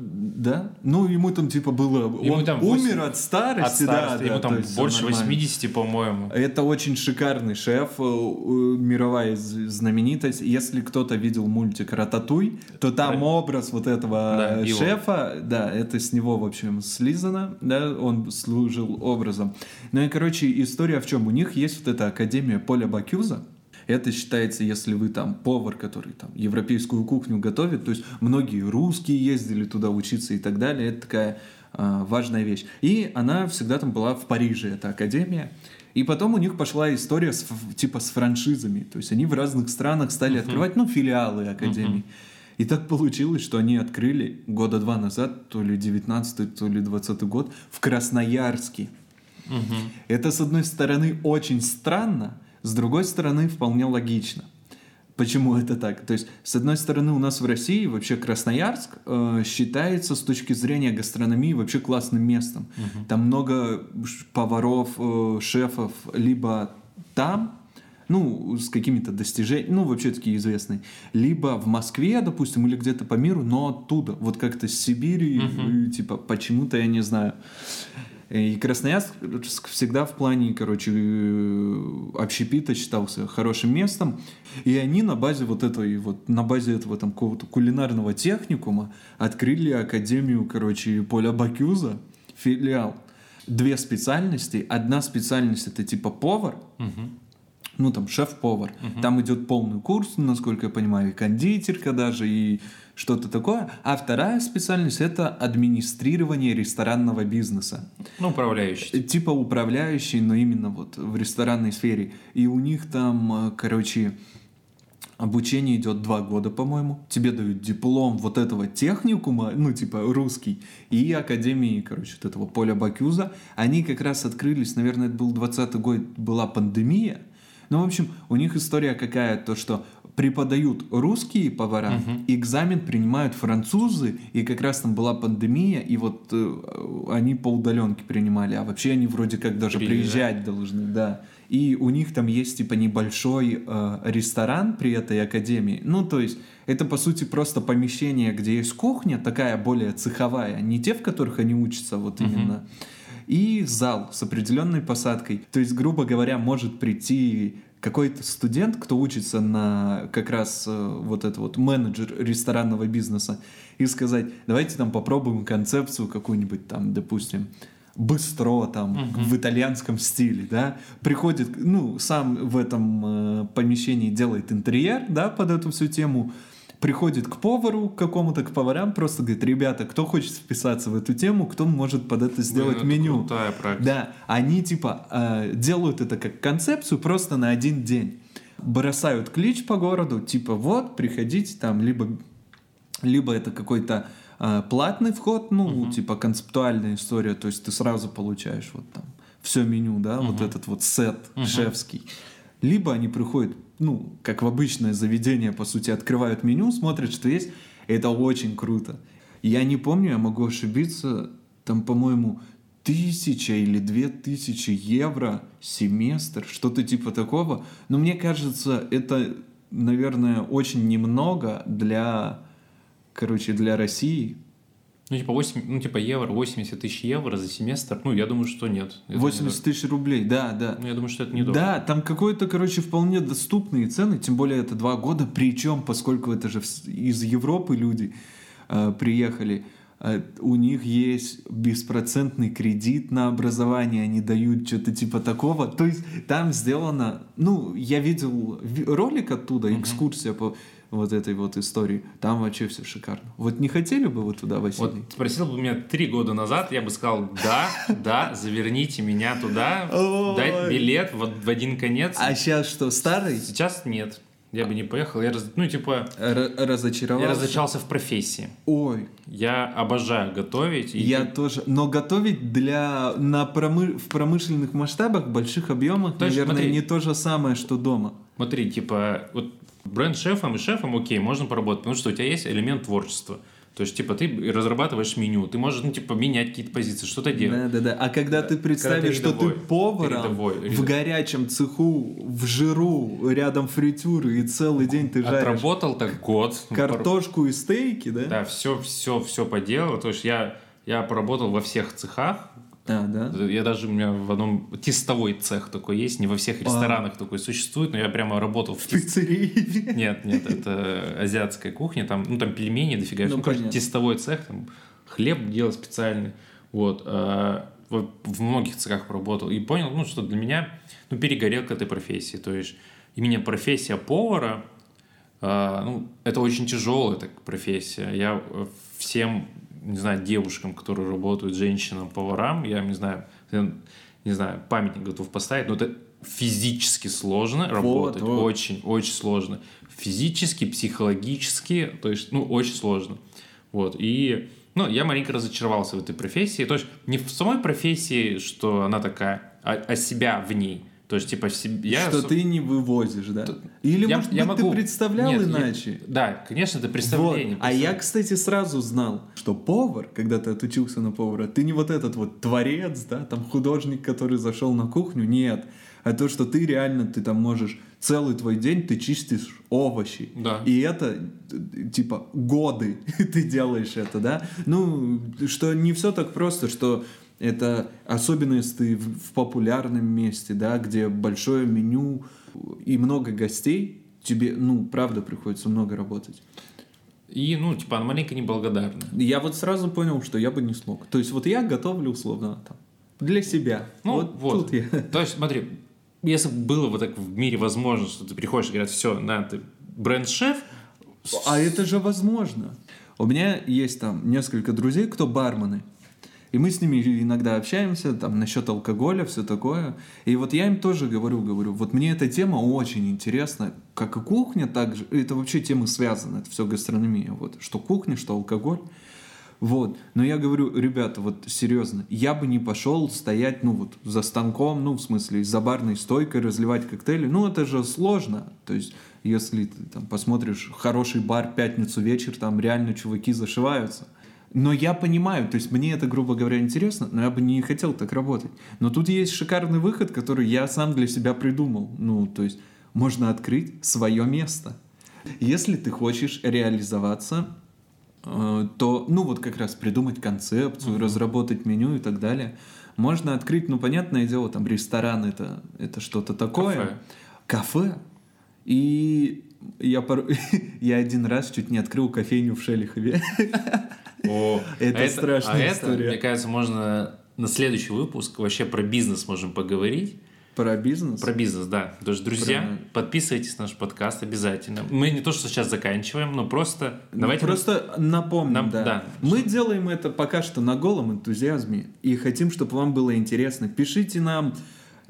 Ну, ему там типа было... Ему он там 8... умер от старости, от старости да. Ему да, там больше 80, по-моему. Это очень шикарный шеф, э, мировая знаменитость. Если кто-то видел мультик «Рататуй», то там образ вот этого да, шефа, его. да, это с него, в общем, слизано, да, он служил образом. Ну и, короче, история в чем? У них есть вот эта Академия Поля Бакюза, это считается, если вы там повар, который там европейскую кухню готовит, то есть многие русские ездили туда учиться и так далее, это такая э, важная вещь. И она всегда там была в Париже, эта академия. И потом у них пошла история с, типа с франшизами, то есть они в разных странах стали uh-huh. открывать, ну, филиалы академий. Uh-huh. И так получилось, что они открыли года два назад, то ли 19 то ли 20 год, в Красноярске. Угу. Это, с одной стороны, очень странно, с другой стороны, вполне логично. Почему это так? То есть, с одной стороны, у нас в России вообще Красноярск э, считается с точки зрения гастрономии вообще классным местом. Угу. Там много поваров, э, шефов либо там, ну, с какими-то достижениями, ну, вообще такие известные. Либо в Москве, допустим, или где-то по миру, но оттуда, вот как-то с Сибири, uh-huh. типа, почему-то, я не знаю. И Красноярск всегда в плане, короче, общепита считался хорошим местом. И они на базе вот этой, вот на базе этого там какого-то кулинарного техникума открыли Академию, короче, Поля Бакюза, филиал. Две специальности. Одна специальность это типа повар, угу ну там шеф-повар. Угу. Там идет полный курс, насколько я понимаю, и кондитерка даже, и что-то такое. А вторая специальность это администрирование ресторанного бизнеса. Ну, управляющий. Типа управляющий, но именно вот в ресторанной сфере. И у них там, короче, Обучение идет два года, по-моему. Тебе дают диплом вот этого техникума, ну, типа, русский, и академии, короче, вот этого Поля Бакюза. Они как раз открылись, наверное, это был 20 год, была пандемия, ну, в общем, у них история какая, то что преподают русские повара, угу. экзамен принимают французы, и как раз там была пандемия, и вот э, они по удаленке принимали, а вообще они вроде как даже Приезжать. приезжать должны, да. И у них там есть типа небольшой э, ресторан при этой академии. Ну, то есть это по сути просто помещение, где есть кухня, такая более цеховая, не те, в которых они учатся вот угу. именно и зал с определенной посадкой. То есть, грубо говоря, может прийти какой-то студент, кто учится на как раз э, вот это вот менеджер ресторанного бизнеса, и сказать, давайте там попробуем концепцию какую-нибудь там, допустим, быстро там uh-huh. в итальянском стиле, да, приходит, ну, сам в этом э, помещении делает интерьер, да, под эту всю тему, приходит к повару, к какому-то, к поварам, просто говорит, ребята, кто хочет вписаться в эту тему, кто может под это сделать Блин, меню. Это крутая практика. Да, они типа э, делают это как концепцию просто на один день. Бросают клич по городу, типа вот, приходите там, либо, либо это какой-то э, платный вход, ну, угу. типа концептуальная история, то есть ты сразу получаешь вот там все меню, да, угу. вот этот вот сет угу. шефский. Либо они приходят ну, как в обычное заведение, по сути, открывают меню, смотрят, что есть. Это очень круто. Я не помню, я могу ошибиться, там, по-моему, тысяча или две тысячи евро семестр, что-то типа такого. Но мне кажется, это, наверное, очень немного для, короче, для России, ну, типа, 8, ну, типа евро, 80 тысяч евро за семестр. Ну, я думаю, что нет. Это 80 тысяч рублей, да, да. Ну, я думаю, что это недорого. Да, там какой-то, короче, вполне доступные цены, тем более это два года. Причем, поскольку это же из Европы люди э, приехали, э, у них есть беспроцентный кредит на образование, они дают что-то типа такого. То есть там сделано, ну, я видел ролик оттуда, экскурсия по вот этой вот истории. Там вообще все шикарно. Вот не хотели бы вы туда, Василий? Вот спросил бы меня три года назад, я бы сказал, да, да, заверните меня туда, дать билет вот в один конец. А сейчас что, старый? Сейчас нет. Я бы не поехал. Я раз, ну, типа... Р- разочаровался? Я разочаровался в профессии. Ой. Я обожаю готовить. И... Я тоже. Но готовить для... На промы... в промышленных масштабах, больших объемах, то наверное, смотри, не то же самое, что дома. Смотри, типа, вот бренд-шефом и шефом, окей, можно поработать, потому что у тебя есть элемент творчества. То есть, типа, ты разрабатываешь меню, ты можешь, ну, типа, менять какие-то позиции, что-то делать. Да, да, да. А когда ты представишь, когда ты что ты поваром рядовой, в горячем цеху, в жиру, рядом фритюры, и целый день ты жаришь... Отработал так год. Картошку и стейки, да? Да, все, все, все поделал. То есть, я, я поработал во всех цехах, а, да? Я даже, у меня в одном тестовой цех такой есть, не во всех ресторанах а. такой существует, но я прямо работал в... В пиццерии? Нет, нет, это азиатская кухня, там, ну, там пельмени дофига, ну, ну тестовой цех, там хлеб делал специальный, вот, а, в, в многих цехах поработал и понял, ну, что для меня, ну, перегорел к этой профессии, то есть именно профессия повара, а, ну, это очень тяжелая так, профессия, я всем не знаю, девушкам, которые работают, женщинам, поварам, я не знаю, я, не знаю, памятник готов поставить, но это физически сложно вот, работать, вот. очень, очень сложно. Физически, психологически, то есть, ну, очень сложно. Вот, и, ну, я маленько разочаровался в этой профессии, то есть не в самой профессии, что она такая, а, а себя в ней. То есть, типа, я... Что ты не вывозишь, да? Или, я, может я быть, могу... ты представлял Нет, иначе? Я... Да, конечно, это представление. Вот. А я, кстати, сразу знал, что повар, когда ты отучился на повара, ты не вот этот вот творец, да, там художник, который зашел на кухню, нет. а то, что ты реально, ты там можешь целый твой день ты чистишь овощи. Да. И это, типа, годы ты делаешь это, да? Ну, что не все так просто, что это особенно если ты в популярном месте, да, где большое меню и много гостей, тебе, ну, правда, приходится много работать. И, ну, типа, она маленько неблагодарна. Я вот сразу понял, что я бы не смог. То есть, вот я готовлю условно там для себя. Ну, вот, вот. тут я. То есть, смотри, если бы было вот так в мире возможно, что ты приходишь и говорят, все, на, ты бренд-шеф. А это же возможно. У меня есть там несколько друзей, кто бармены. И мы с ними иногда общаемся, там, насчет алкоголя, все такое. И вот я им тоже говорю, говорю, вот мне эта тема очень интересна, как и кухня, так же, это вообще темы связаны, это все гастрономия, вот, что кухня, что алкоголь. Вот. Но я говорю, ребята, вот серьезно, я бы не пошел стоять, ну вот, за станком, ну, в смысле, за барной стойкой разливать коктейли. Ну, это же сложно. То есть, если ты там посмотришь хороший бар пятницу вечер, там реально чуваки зашиваются. Но я понимаю, то есть мне это, грубо говоря, интересно, но я бы не хотел так работать. Но тут есть шикарный выход, который я сам для себя придумал. Ну, то есть можно открыть свое место. Если ты хочешь реализоваться Э, то, ну вот как раз придумать концепцию, mm-hmm. разработать меню и так далее. Можно открыть, ну понятное дело, там ресторан это, это что-то такое. Кафе. Кафе. И я, пор... я один раз чуть не открыл кофейню в Шелихове. О, это, а страшная а история. Это, мне кажется, можно на следующий выпуск вообще про бизнес можем поговорить. Про бизнес? Про бизнес, да. То есть, друзья, Про... подписывайтесь на наш подкаст обязательно. Мы не то, что сейчас заканчиваем, но просто... Ну, давайте просто мы... напомним, Нам... да. да. Мы делаем это пока что на голом энтузиазме и хотим, чтобы вам было интересно. Пишите нам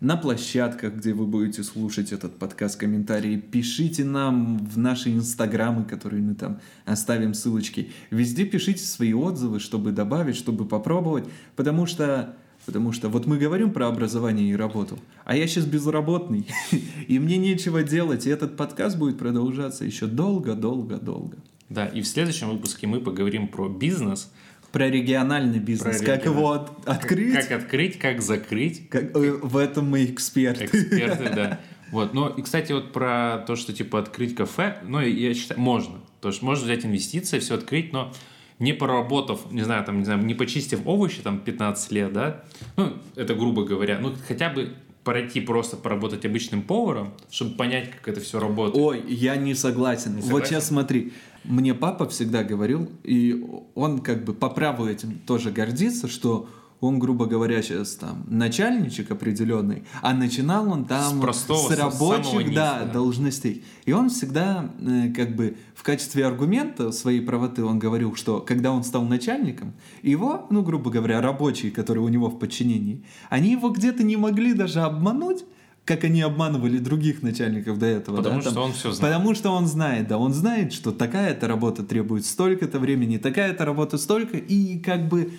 на площадках, где вы будете слушать этот подкаст, комментарии. Пишите нам в наши инстаграмы, которые мы там оставим ссылочки. Везде пишите свои отзывы, чтобы добавить, чтобы попробовать, потому что Потому что вот мы говорим про образование и работу, а я сейчас безработный, и мне нечего делать, и этот подкаст будет продолжаться еще долго-долго-долго. Да, и в следующем выпуске мы поговорим про бизнес, про региональный бизнес, про как регион... его открыть. Как открыть, как закрыть. Как... Э, в этом мы эксперты. Эксперты, да. Вот, но и, кстати, вот про то, что типа открыть кафе, ну, я считаю, можно. То есть можно взять инвестиции, все открыть, но не проработав, не знаю, там, не знаю, не почистив овощи там 15 лет, да, ну, это грубо говоря, ну, хотя бы пройти просто поработать обычным поваром, чтобы понять, как это все работает. Ой, я не согласен. Не согласен? Вот сейчас смотри, мне папа всегда говорил, и он как бы по праву этим тоже гордится, что он, грубо говоря, сейчас там начальничек определенный, а начинал он там с, простого, с рабочих низа, да, да. должностей. И он всегда э, как бы в качестве аргумента своей правоты он говорил, что когда он стал начальником, его, ну, грубо говоря, рабочие, которые у него в подчинении, они его где-то не могли даже обмануть, как они обманывали других начальников до этого. Потому да, что там, он все знает. Потому что он знает, да, он знает, что такая-то работа требует столько-то времени, такая-то работа столько, и как бы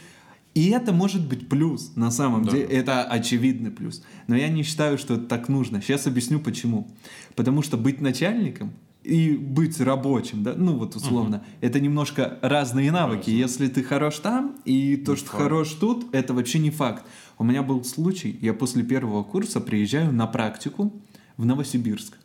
и это может быть плюс, на самом да. деле, это очевидный плюс. Но я не считаю, что это так нужно. Сейчас объясню почему. Потому что быть начальником и быть рабочим, да, ну вот условно, угу. это немножко разные навыки. Разно. Если ты хорош там, и то, не что факт. хорош тут, это вообще не факт. У меня был случай, я после первого курса приезжаю на практику в Новосибирск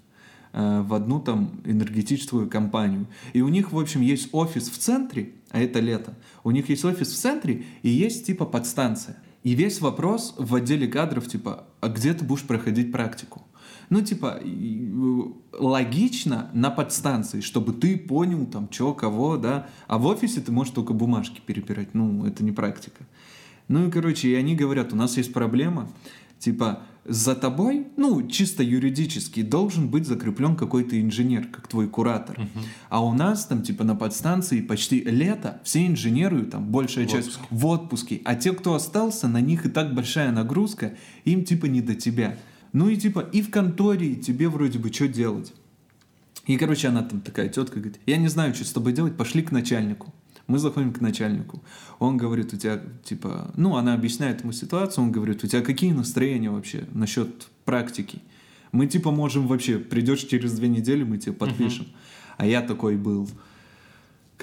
э, в одну там энергетическую компанию. И у них, в общем, есть офис в центре, а это лето. У них есть офис в центре и есть типа подстанция. И весь вопрос в отделе кадров, типа, а где ты будешь проходить практику? Ну, типа, логично на подстанции, чтобы ты понял там, что, кого, да. А в офисе ты можешь только бумажки перебирать. Ну, это не практика. Ну и, короче, и они говорят, у нас есть проблема, типа, за тобой, ну, чисто юридически, должен быть закреплен какой-то инженер, как твой куратор. Uh-huh. А у нас там, типа, на подстанции почти лето, все инженеры, там, большая в часть отпуске. в отпуске. А те, кто остался, на них и так большая нагрузка, им, типа, не до тебя. Ну и, типа, и в конторе тебе вроде бы что делать. И, короче, она там такая тетка говорит, я не знаю, что с тобой делать, пошли к начальнику. Мы заходим к начальнику. Он говорит, у тебя, типа, ну, она объясняет ему ситуацию, он говорит, у тебя какие настроения вообще насчет практики? Мы, типа, можем вообще, придешь через две недели, мы тебе подпишем. Uh-huh. А я такой был,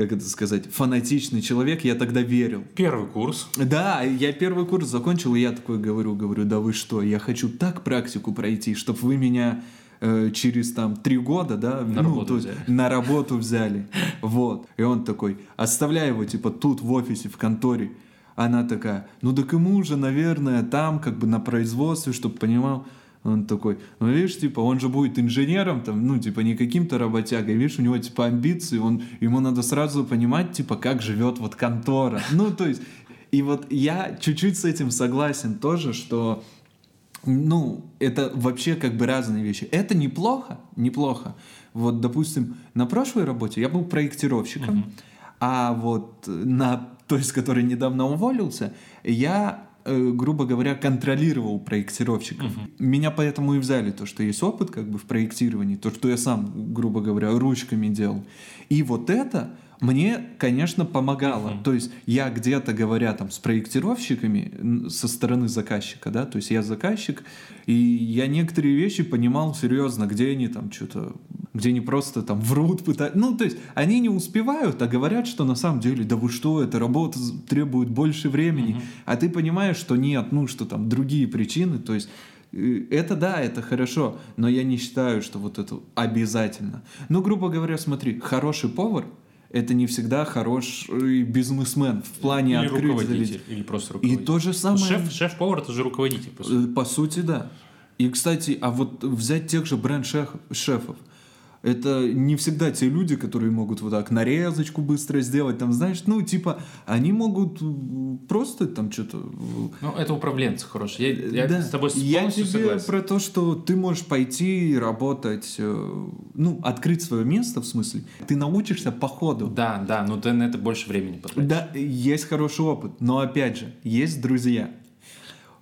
как это сказать, фанатичный человек, я тогда верил. Первый курс. Да, я первый курс закончил, и я такой говорю, говорю, да вы что, я хочу так практику пройти, чтобы вы меня э, через там три года, да, на, ну, работу, взяли. на работу взяли. Вот. И он такой, оставляй его, типа, тут в офисе, в конторе. Она такая, ну так ему уже, наверное, там, как бы на производстве, чтобы понимал. Он такой, ну видишь, типа, он же будет инженером, там, ну, типа, не каким-то работягой, видишь, у него, типа, амбиции, он, ему надо сразу понимать, типа, как живет вот контора. Ну, то есть, и вот я чуть-чуть с этим согласен тоже, что, ну, это вообще как бы разные вещи. Это неплохо, неплохо. Вот, допустим, на прошлой работе я был проектировщиком, uh-huh. а вот на той, с которой недавно уволился, я грубо говоря, контролировал проектировщиков. Угу. Меня поэтому и взяли, то, что есть опыт как бы в проектировании, то, что я сам, грубо говоря, ручками делал. И вот это мне, конечно, помогало. Uh-huh. То есть я где-то говоря там с проектировщиками со стороны заказчика, да, то есть я заказчик, и я некоторые вещи понимал серьезно, где они там что-то, где они просто там врут, пытаются. Ну, то есть они не успевают, а говорят, что на самом деле, да вы что, эта работа требует больше времени, uh-huh. а ты понимаешь, что нет, ну, что там другие причины, то есть э, это да, это хорошо, но я не считаю, что вот это обязательно. Ну, грубо говоря, смотри, хороший повар — это не всегда хороший бизнесмен в плане или открыть руководитель, или просто руководитель. И то же самое... Шеф, шеф-повар это же руководитель, по сути. По сути, да. И, кстати, а вот взять тех же бренд-шефов, это не всегда те люди, которые могут вот так нарезочку быстро сделать, там, знаешь, ну, типа, они могут просто там что-то... Ну, это управленцы хорошие. Я, я да. с тобой Я тебе согласен. про то, что ты можешь пойти работать, э, ну, открыть свое место, в смысле, ты научишься по ходу. Да, да, но ты на это больше времени потратишь. Да, есть хороший опыт, но, опять же, есть друзья.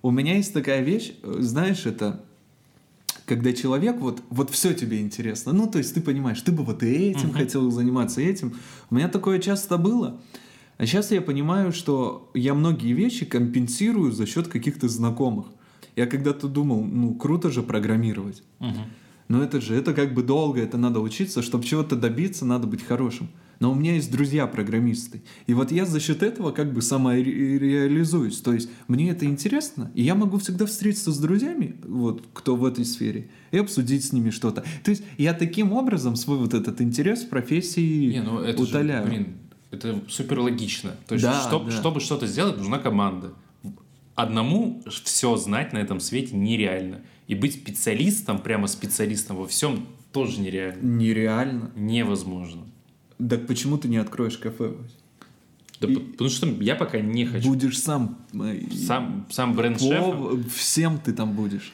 У меня есть такая вещь, э, знаешь, это когда человек вот, вот все тебе интересно. Ну, то есть ты понимаешь, ты бы вот этим uh-huh. хотел заниматься, этим. У меня такое часто было. А сейчас я понимаю, что я многие вещи компенсирую за счет каких-то знакомых. Я когда-то думал, ну, круто же программировать. Uh-huh. Но это же, это как бы долго, это надо учиться. Чтобы чего-то добиться, надо быть хорошим но у меня есть друзья-программисты. И вот я за счет этого как бы самореализуюсь. То есть мне это интересно, и я могу всегда встретиться с друзьями, вот, кто в этой сфере, и обсудить с ними что-то. То есть я таким образом свой вот этот интерес в профессии Не, ну это утоляю. Же, блин, это супер логично. То есть, да, чтоб, да. чтобы что-то сделать, нужна команда. Одному все знать на этом свете нереально. И быть специалистом, прямо специалистом во всем, тоже нереально. Нереально. Невозможно. Так почему ты не откроешь кафе? Да и потому что я пока не хочу. Будешь сам. Э, сам, сам бренд-шеф. Всем ты там будешь.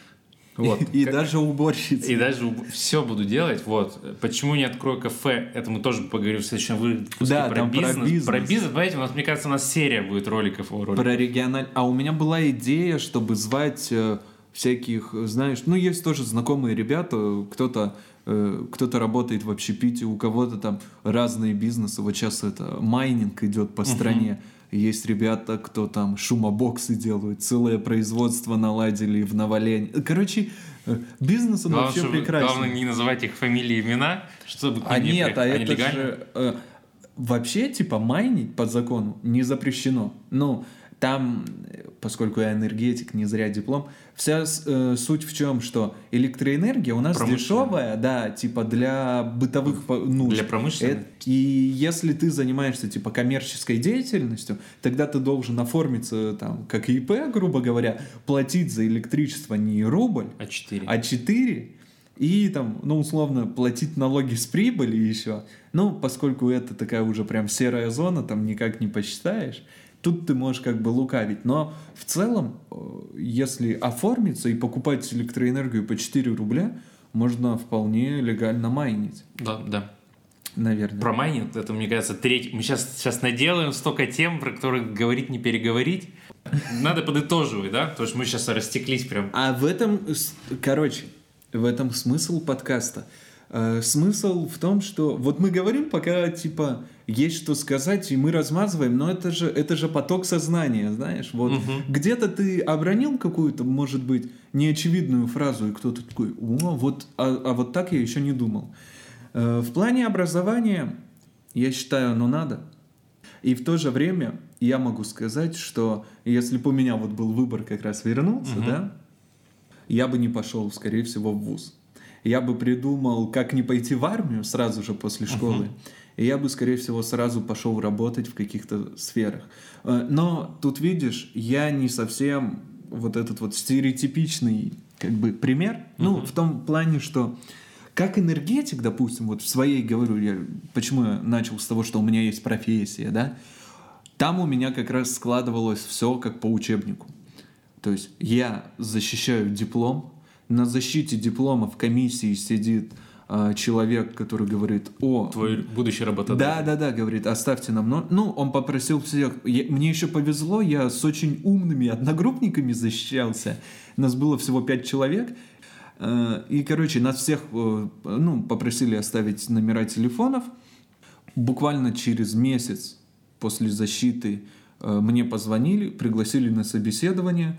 Вот. И, и даже уборщица. И даже все буду делать. Вот. Почему не открою кафе? Это мы тоже поговорим в следующем выпуске да, про, бизнес. про бизнес. Про бизнес. Понимаете, у нас, мне кажется, у нас серия будет роликов. роликов. Про региональ... А у меня была идея, чтобы звать э, всяких, знаешь, ну, есть тоже знакомые ребята, кто-то кто-то работает в общепите, у кого-то там разные бизнесы. Вот сейчас это майнинг идет по стране. Uh-huh. Есть ребята, кто там шумобоксы делают, целое производство наладили в Навалене. Короче, э, бизнес он главное, вообще прекрасен. Главное не называть их фамилии и имена, чтобы А нет, при... а это легально? же... Э, вообще, типа, майнить по закону не запрещено. Ну, там, поскольку я энергетик, не зря диплом, вся э, суть в чем, что электроэнергия у нас дешевая, да, типа для бытовых нужд. Для промышленности. И если ты занимаешься типа коммерческой деятельностью, тогда ты должен оформиться там как ИП, грубо говоря, платить за электричество не рубль, а 4. А 4 и там, ну, условно, платить налоги с прибыли еще. Ну, поскольку это такая уже прям серая зона, там никак не посчитаешь тут ты можешь как бы лукавить. Но в целом, э, если оформиться и покупать электроэнергию по 4 рубля, можно вполне легально майнить. Да, да. Наверное. Про майнинг, это, мне кажется, третий. Мы сейчас, сейчас наделаем столько тем, про которые говорить не переговорить. Надо подытоживать, да? Потому что мы сейчас растеклись прям. А в этом, короче, в этом смысл подкаста. Э, смысл в том, что вот мы говорим, пока типа есть что сказать, и мы размазываем, но это же, это же поток сознания, знаешь. Вот угу. где-то ты обронил какую-то, может быть, неочевидную фразу, и кто-то такой, о, вот, а, а вот так я еще не думал. Э, в плане образования я считаю, оно надо. И в то же время я могу сказать, что если бы у меня вот был выбор как раз вернуться, угу. да, я бы не пошел, скорее всего, в ВУЗ. Я бы придумал, как не пойти в армию сразу же после школы. Угу. И я бы, скорее всего, сразу пошел работать в каких-то сферах. Э, но тут видишь, я не совсем вот этот вот стереотипичный как бы пример. Uh-huh. Ну, в том плане, что как энергетик, допустим, вот в своей, говорю, я, почему я начал с того, что у меня есть профессия, да, там у меня как раз складывалось все как по учебнику. То есть я защищаю диплом, на защите диплома в комиссии сидит человек, который говорит, о... Твой будущий работодатель. Да, да, да, говорит, оставьте нам... Но... Ну, он попросил всех... Я, мне еще повезло, я с очень умными одногруппниками защищался. Нас было всего пять человек. Э, и, короче, нас всех э, ну, попросили оставить номера телефонов. Буквально через месяц после защиты э, мне позвонили, пригласили на собеседование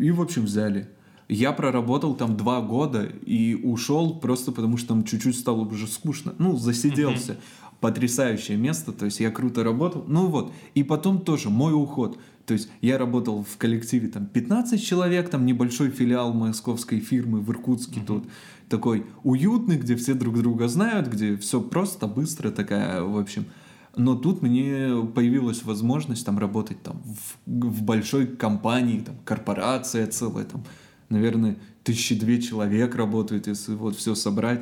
и, в общем, взяли. Я проработал там два года и ушел просто потому, что там чуть-чуть стало уже скучно. Ну, засиделся. Mm-hmm. Потрясающее место, то есть я круто работал. Ну вот, и потом тоже мой уход. То есть я работал в коллективе там 15 человек, там небольшой филиал московской фирмы в Иркутске mm-hmm. тут такой уютный, где все друг друга знают, где все просто, быстро такая, в общем. Но тут мне появилась возможность там работать там в, в большой компании, там корпорация целая, там наверное, тысячи две человек работают, если вот все собрать.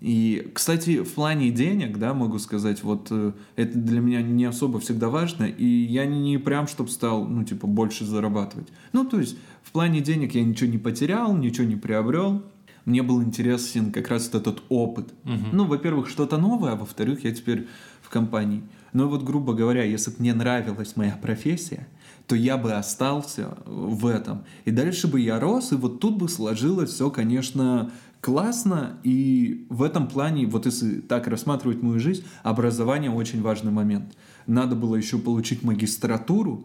И, кстати, в плане денег, да, могу сказать, вот э, это для меня не особо всегда важно, и я не прям, чтобы стал, ну, типа, больше зарабатывать. Ну, то есть, в плане денег я ничего не потерял, ничего не приобрел, мне был интересен как раз этот опыт. Угу. Ну, во-первых, что-то новое, а во-вторых, я теперь в компании. Но вот, грубо говоря, если бы мне нравилась моя профессия, то я бы остался в этом. И дальше бы я рос, и вот тут бы сложилось все, конечно, классно. И в этом плане, вот если так рассматривать мою жизнь, образование очень важный момент. Надо было еще получить магистратуру,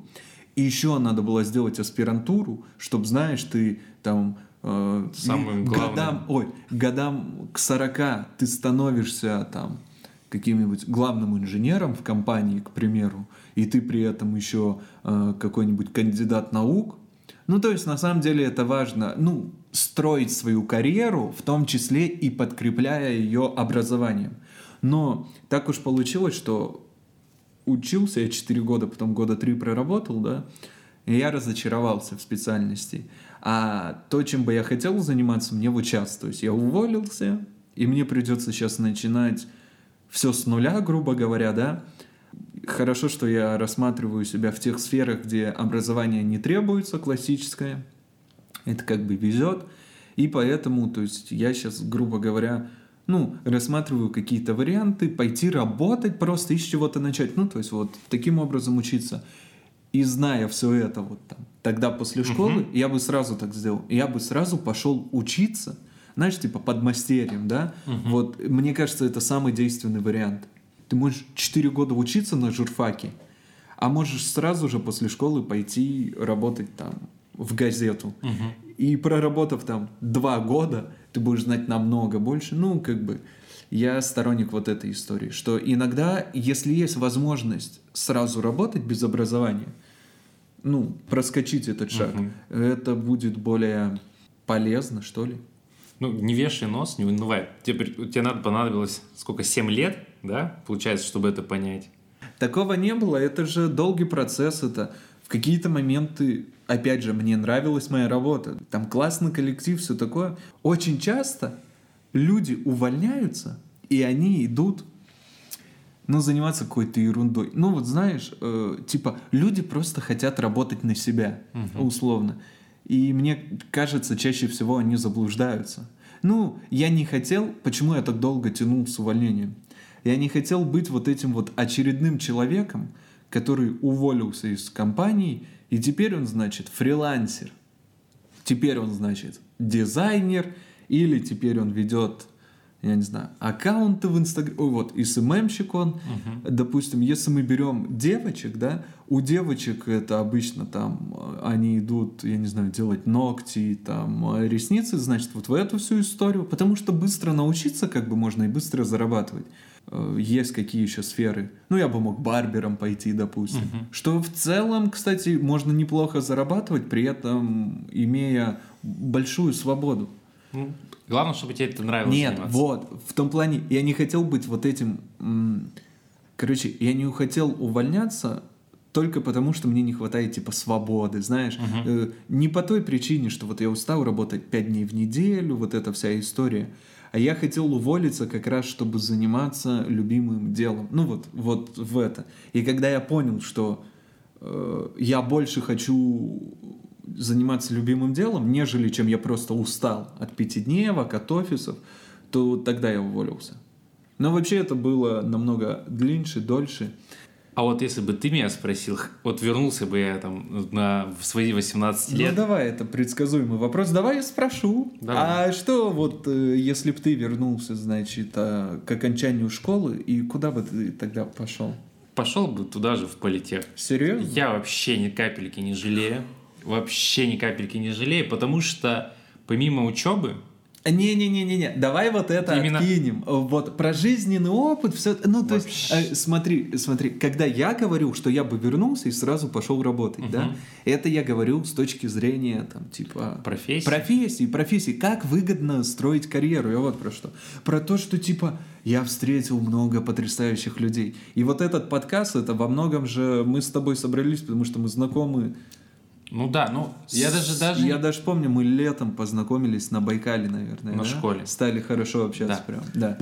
и еще надо было сделать аспирантуру, чтобы, знаешь, ты там э, Самым годам, ой, годам к 40 ты становишься там каким-нибудь главным инженером в компании, к примеру, и ты при этом еще э, какой-нибудь кандидат наук. Ну, то есть, на самом деле, это важно, ну, строить свою карьеру, в том числе и подкрепляя ее образованием. Но так уж получилось, что учился я 4 года, потом года 3 проработал, да, и я разочаровался в специальности. А то, чем бы я хотел заниматься, мне вот сейчас. То есть я уволился, и мне придется сейчас начинать все с нуля, грубо говоря, да. Хорошо, что я рассматриваю себя в тех сферах, где образование не требуется классическое. Это как бы везет. И поэтому, то есть я сейчас, грубо говоря, ну, рассматриваю какие-то варианты, пойти работать просто и с чего-то начать. Ну, то есть вот таким образом учиться. И зная все это вот там, тогда после школы, uh-huh. я бы сразу так сделал. Я бы сразу пошел учиться знаешь, типа под мастерием, да, угу. вот мне кажется, это самый действенный вариант. Ты можешь 4 года учиться на журфаке, а можешь сразу же после школы пойти работать там в газету. Угу. И проработав там 2 года, ты будешь знать намного больше. Ну, как бы, я сторонник вот этой истории, что иногда, если есть возможность сразу работать без образования, ну, проскочить этот шаг, угу. это будет более полезно, что ли ну, не вешай нос, не унывай. Тебе, тебе надо понадобилось сколько, 7 лет, да, получается, чтобы это понять? Такого не было, это же долгий процесс, это в какие-то моменты, опять же, мне нравилась моя работа, там классный коллектив, все такое. Очень часто люди увольняются, и они идут ну, заниматься какой-то ерундой. Ну, вот знаешь, э, типа, люди просто хотят работать на себя, угу. условно. И мне кажется, чаще всего они заблуждаются. Ну, я не хотел, почему я так долго тянул с увольнением? Я не хотел быть вот этим вот очередным человеком, который уволился из компании, и теперь он, значит, фрилансер. Теперь он, значит, дизайнер, или теперь он ведет я не знаю, аккаунты в Инстаграме, вот, и СММщик он, угу. допустим, если мы берем девочек, да, у девочек это обычно там, э, они идут, я не знаю, делать ногти, там, э, ресницы, значит, вот в эту всю историю, потому что быстро научиться как бы можно и быстро зарабатывать. э, есть какие еще сферы. Ну, я бы мог барбером пойти, допустим. Угу. Что в целом, кстати, можно неплохо зарабатывать, при этом имея большую свободу. Ну, главное, чтобы тебе это нравилось. Нет, заниматься. вот, в том плане, я не хотел быть вот этим... Короче, я не хотел увольняться только потому, что мне не хватает типа свободы, знаешь, uh-huh. не по той причине, что вот я устал работать пять дней в неделю, вот эта вся история, а я хотел уволиться как раз, чтобы заниматься любимым делом, ну вот, вот в это. И когда я понял, что э, я больше хочу заниматься любимым делом, нежели чем я просто устал от пятидневок, от офисов, то тогда я уволился. Но вообще это было намного длиннее, дольше. А вот если бы ты меня спросил, вот вернулся бы я там на, в свои 18 лет... Ну давай, это предсказуемый вопрос. Давай я спрошу. Давай. А что вот, э, если бы ты вернулся, значит, а, к окончанию школы, и куда бы ты тогда пошел? Пошел бы туда же, в политех. Серьезно? Я вообще ни капельки не жалею. Вообще ни капельки не жалею, потому что помимо учебы, не-не-не-не-не, давай вот это Именно... откинем. Вот про жизненный опыт, все. Ну, то Вообще. есть, э, смотри, смотри, когда я говорю, что я бы вернулся и сразу пошел работать, угу. да, это я говорю с точки зрения, там, типа... Профессии. Профессии, профессии. Как выгодно строить карьеру, я вот про что. Про то, что, типа, я встретил много потрясающих людей. И вот этот подкаст, это во многом же мы с тобой собрались, потому что мы знакомы ну да, ну я даже даже я даже помню, мы летом познакомились на Байкале, наверное, на да? школе, стали хорошо общаться да. прям, да.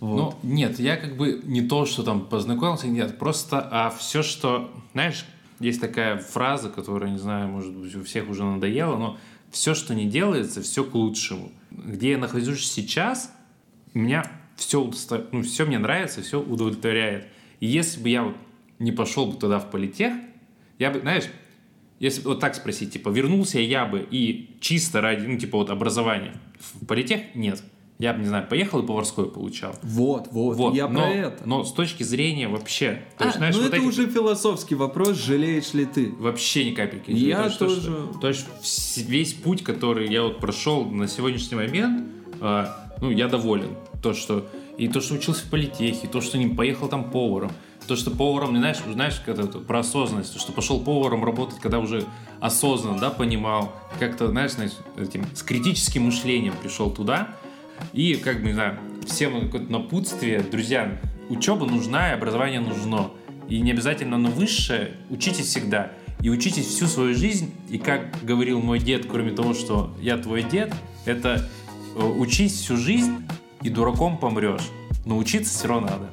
Вот. Ну нет, я как бы не то, что там познакомился, нет, просто а все, что, знаешь, есть такая фраза, которая не знаю, может быть у всех уже надоела, но все, что не делается, все к лучшему. Где я нахожусь сейчас, меня все, ну, все мне нравится, все удовлетворяет. И если бы я вот не пошел бы туда в политех, я бы, знаешь, если вот так спросить, типа, вернулся я бы и чисто ради, ну, типа, вот образования в политех? Нет. Я бы, не знаю, поехал и поварской получал. Вот, вот, вот. я но, про это. Но с точки зрения вообще... То а, есть, знаешь, ну вот это эти... уже философский вопрос, жалеешь ли ты? Вообще ни капельки. Не я то, тоже. Что, то есть весь путь, который я вот прошел на сегодняшний момент, э, ну, я доволен. То, что... И то, что учился в политехе, то, что не поехал там поваром, то, что поваром, не знаешь, знаешь, это, про осознанность, то, что пошел поваром работать, когда уже осознанно, да, понимал, как-то, знаешь, знаешь этим, с критическим мышлением пришел туда, и, как бы, не знаю, всем какое-то напутствие, друзья, учеба нужна, и образование нужно, и не обязательно оно высшее, учитесь всегда, и учитесь всю свою жизнь, и как говорил мой дед, кроме того, что я твой дед, это э, учись всю жизнь, и дураком помрешь, но учиться все равно надо.